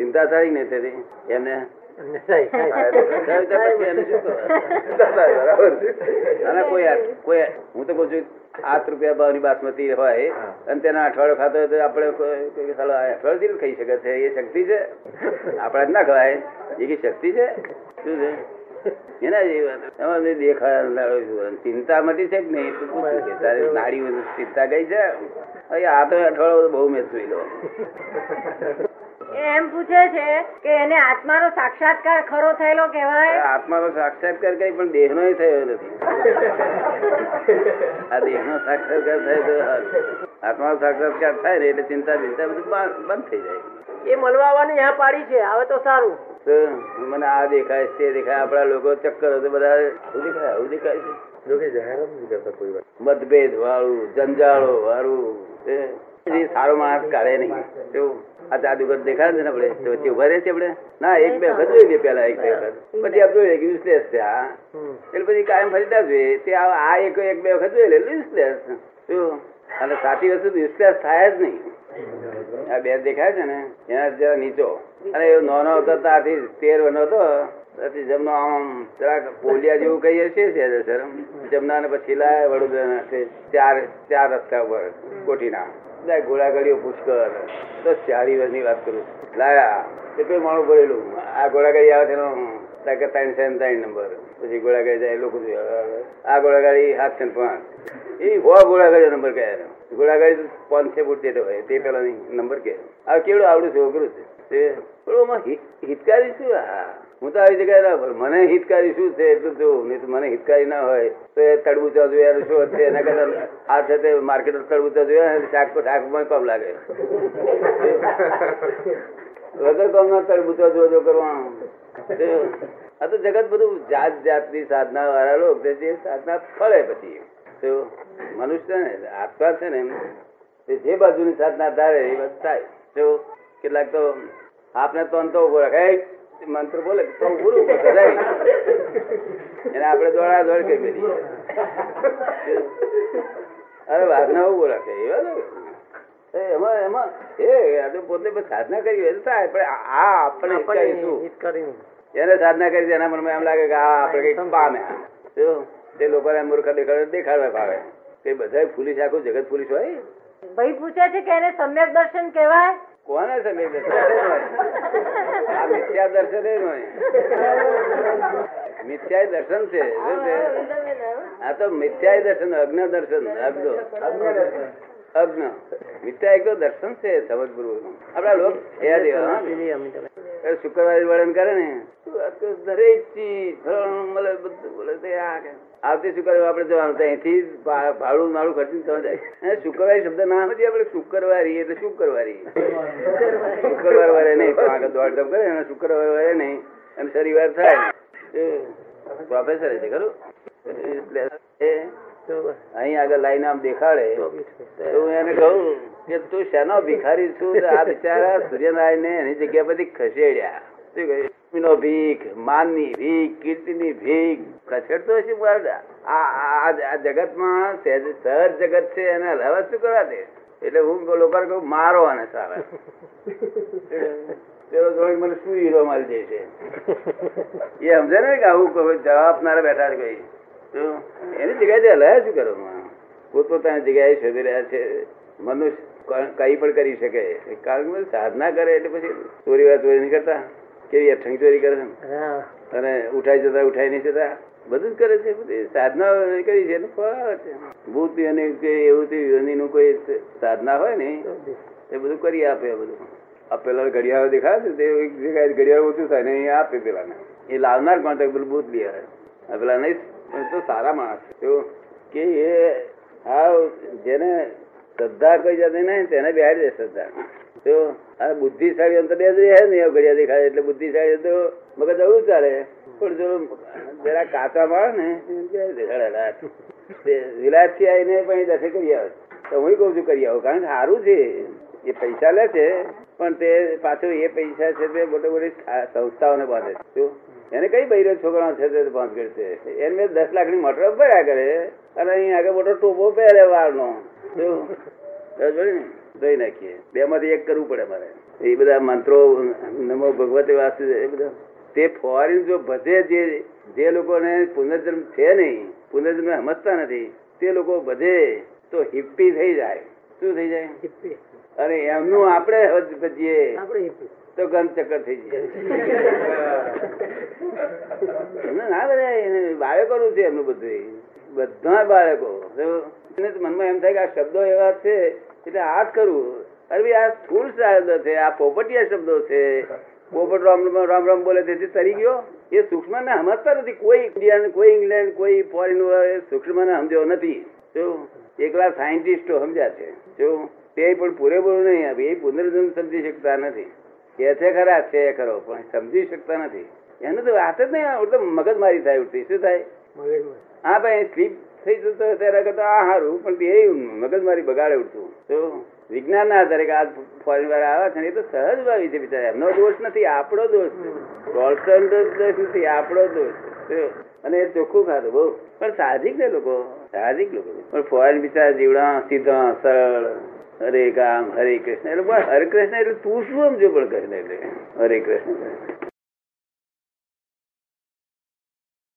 ચિંતા થાય ને તેથી એમને થાય, થાય. થાય તો પછી એને અને કોઈ આ- કોઈ હું તો કહું છું આઠ રૂપિયા ભાવની બાસમતી હોય અને તેના અઠવાડિયો ખાતો હોય તો આપણે અઠવાડિયે ખાઈ શકે છે એ શક્તિ છે. આપણા જ ના ખવાય. એ કઈ શક્તિ છે? શું છે? એના જેવી વાત. એમાં દેખાય ચિંતા મટી છે કે નહીં? તારે નાડી ચિંતા કઈ છે? આ તો અઠવાડિયો બહુ મેં જોઈ લો. એમ પૂછે છે કે એને આત્માનો સાક્ષાત્કાર ખરો થયેલો કહેવાય? આત્માનો સાક્ષાત્કાર કઈ પણ દેહનો થયો નથી. આ દેહનો સાક્ષાત્કાર થાય તો આત્માનો સાક્ષાત્કાર થાય ને એટલે ચિંતા ચિંતા બધું બંધ થઈ જાય. એ મળવાની હા પાડી છે આવે તો સારું. મને આ દેખાય છે તે દેખાય. આપણા લોકો ચક્કર હતો બધા આવું દેખાય આવું દેખાય છે. જોકે જાહેરાત નથી કરતા કોઈ વાર મતભેદ વાળું જંજાળો વાળું એ સારો માણસ કાઢે નહીં. આ જાદુગર દેખાડે છે ને આપણે. તો વચ્ચે ઊભા રહે છે આપણે. ના એક બે વખત જોઈ લે પેલા એક બે વખત. પછી આપ જોઈએ કે useless છે આ. એટલે પછી કાયમ ફરીતા જોઈએ. તે આ એક એક બે વખત જોઈ લે યુઝલેસ શું? અને સાચી વસ્તુ યુઝલેસ થાય જ નહીં. આ બે દેખાય છે ને એના જરા નીચો. અને એ નાનો હતો ત્યાંથી તેર વનો હતો. ત્યાંથી જમનો આમ જરાક પોલિયા જેવું કહીએ છીએ છે સર જમના ને પછી લાય વડોદરા ચાર ચાર રસ્તા ઉપર કોઠીના. બધા ઘોડાગાડીઓ પુષ્કળ. દસ ચારી વર્ષની વાત કરું. લાયા કેટલું માણું ભરેલું. આ ઘોડાગાડી આવે છે તાકે ત્રણ સેન ત્રણ નંબર. પછી ઘોડાગાડી જાય લોકો જોયા. આ ઘોડાગાડી સાત સેન પાંચ. એ હો ઘોડાગાડી નંબર ઘોડાગાડી તો પાંચસો ફૂટ જેટલો હોય તે પેલા નંબર કે આ કેવડું આવડું છોકરું છે? પણ હિતકારી શું? હું. તો આવી જગ્યાએ. મને હિતકારી શું છે? એટલું જોઉં નહીં મને હિતકારી ના હોય, તો એ તડબૂચા જોયા શું હશે? એના કરતા આ છે માર્કેટ તડબૂચા જોયા શાક શાકમાં કામ લાગે. વગર કામના તડબૂચા જોજો કરવાનું આ તો જગત બધું જાત જાતની સાધના વાળા લોકો જે સાધના ફળે પછી. તો મનુષ્ય ને, આત્મા છે ને જે બાજુની સાધના ધારે એ બધું થાય. તો કેટલાક તો આપને તો અંતો ઊભો રાખે. મંત્ર બોલે તો પૂરું કરાય એને આપણે દોડા દોડ કરી બધી અરે વાસના ઊભો રાખે એ એમાં એમાં એ આપણે પોતે સાધના કરી હોય થાય પણ આ આપણે એને સાધના કરી એના મનમાં એમ લાગે કે આ આપણે કંઈક પામ્યા? તે લોકોને મૂર્ખ દેખાડે દેખાડવા ભાવે. તે બધા પોલીસ આખું જગત પોલીસ હોય? ભાઈ પૂછે છે કે એને સમ્યક દર્શન કહેવાય? કોને સમય આ મિથ્યા દર્શન એ હોય. મિથ્યા દર્શન છે આ તો મિથ્યા દર્શન અજ્ઞ દર્શન અજ્ઞ. અજ્ઞ. મિથ્યા એક દર્શન છે સમજપૂર્વક આપડા લોક શુક્રવારે વર્ણન કરે ને દરેક ચીજ મળે બધું બોલે આ કે. આવતી શુક્રવારે આપણે જવાનું અહીંથી ભાડું નાડું ખર્ચી તો જાય. શુક્રવારી શબ્દ ના નથી આપણે શુક્રવારી એટલે શુક્રવારી. શુક્રવાર વારે નહીં આગળ દોડધામ કરે અને શુક્રવાર વારે નહીં, અને શનિવાર થાય. પ્રોફેસર છે, ખરું? એટલે અહીં આગળ લાઈન આમ દેખાડે, તો હું એને કહું કે તું શેનો ભિખારી છું? આ બિચારા સૂર્યનારાયણ ને એની જગ્યા પરથી ખસેડ્યા. શું કહ્યું? નો ભીખ માનની ભીખ કીર્તિની ભીખ. ખસેડતો હશે આ જગતમાં સહેજ જગત છે એને હલાવત શું કરવા દે? એટલે હું લોકોને કહું મારો અને સારા. પેલો મને શું હીરો મારી દે છે? એ સમજે ને કે આવું કોઈ જવાબ આપનારા બેઠા છે કોઈ? એની જગ્યાએ હલાયા શું કરવાનું પોતપોતાની જગ્યાએ શોધી રહ્યા છે. મનુષ્ય કઈ પણ કરી શકે. કારણ કે સાધના કરે એટલે પછી ચોરી વાત ચોરી નહીં કરતા. કેવી અઠંગ ચોરી કરે છે? અને ઉઠાઈ જતા ઉઠાઈ નહીં જતા? બધું જ કરે છે બધી સાધના કરી છે ભૂત અને કે એવું તે યોનીનું કોઈ સાધના હોય ને એ બધું કરી આપે બધું. આ પેલા ઘડિયાળો દેખાય છે તે એક જગ્યાએ ઘડિયાળ ઓછું થાય ને અહીંયા આપે પેલાને. એ લાવનાર કોણ તો? પેલું ભૂત લઈ આવે. પેલા નહીં એ તો સારા માણસ છે. કે એ હા જેને શ્રદ્ધા કોઈ જતી નહીં તેને બેહાડી દે શ્રદ્ધા. તો આ બુદ્ધિશાળી અંતર બે જ રહે ને ઘડિયા દેખાય એટલે બુદ્ધિશાળી તો મગજ અવળું ચાલે પણ જો જરા કાચા માળ ને. તે વિલાયતથી આવીને પણ દસે કરી આવે તો હું કહું છું કરી આવો, કારણ કે સારું છે એ પૈસા લે છે, પણ તે પાછું એ પૈસા છે તે મોટી મોટી સંસ્થાઓને બાંધે શું? એને કઈ બૈરો છોકરા છે તે બાંધ કરશે એને દસ લાખની મોટર ભર્યા કરે, અને અહીં આગળ મોટો ટોપો પહેરે વાળનો શું? ને? ધોઈ નાખીએ. બે માંથી એક કરવું પડે મારે. એ બધા મંત્રો નમો ભગવતે વાસુ એ બધા. તે ફોરેન જો ભજે જે જે લોકોને પુનર્જન્મ છે નહીં પુનર્જન્મ સમજતા નથી તે લોકો ભજે તો હિપ્પી થઈ જાય. શું થઈ જાય? હિપ્પી. અને એમનું આપણે ભજીએ. તો ગન ચક્કર થઈ જાય. ના બધા બાળકોનું છે એમનું બધું બધા બાળકો. મનમાં એમ થાય કે આ શબ્દો એવા છે એટલે આ જ કરવું અરે ભાઈ આ સ્થૂળ શબ્દો છે આ પોપટિયા શબ્દો છે. પોપટ રામ રામ રામ બોલે તેથી તરી ગયો. એ સૂક્ષ્મ ને સમજતા નથી. કોઈ ઇન્ડિયન કોઈ ઇંગ્લેન્ડ કોઈ ફોરેન સૂક્ષ્મ ને સમજ્યો નથી. જો એકલા સાયન્ટિસ્ટો સમજ્યા છે. જો તે પણ પૂરેપૂરું નહીં આવે એ પુનર્જન્મ સમજી શકતા નથી. કે છે ખરા છે ખરો પણ સમજી શકતા નથી. એને તો વાત જ નહીં તો મગજમારી થાય ઉઠતી શું થાય? હા ભાઈ સ્લીપ થઈ જતો ત્યારે કરતા, આ સારું પણ એ મગજમારી બગાડે ઉઠતું તો વિજ્ઞાન ના આધારે આ ફોરેન વાળા આવે છે એ તો સહજ ભાવી છે બિચારા. એમનો દોષ નથી, આપણો દોષ છે. રોલ્સન દોષ નથી, આપણો દોષ છે. અને એ ચોખ્ખું ખાતું બહુ. પણ સાહજિક ને લોકો, સાહજિક લોકો પણ ફોરેન બિચારા જીવડા, સીધા, સરળ, હરે કામ હરે કૃષ્ણ. એટલે બસ, હરે કૃષ્ણ એટલે તું શું સમજો પણ કૃષ્ણ એટલે હરે કૃષ્ણ.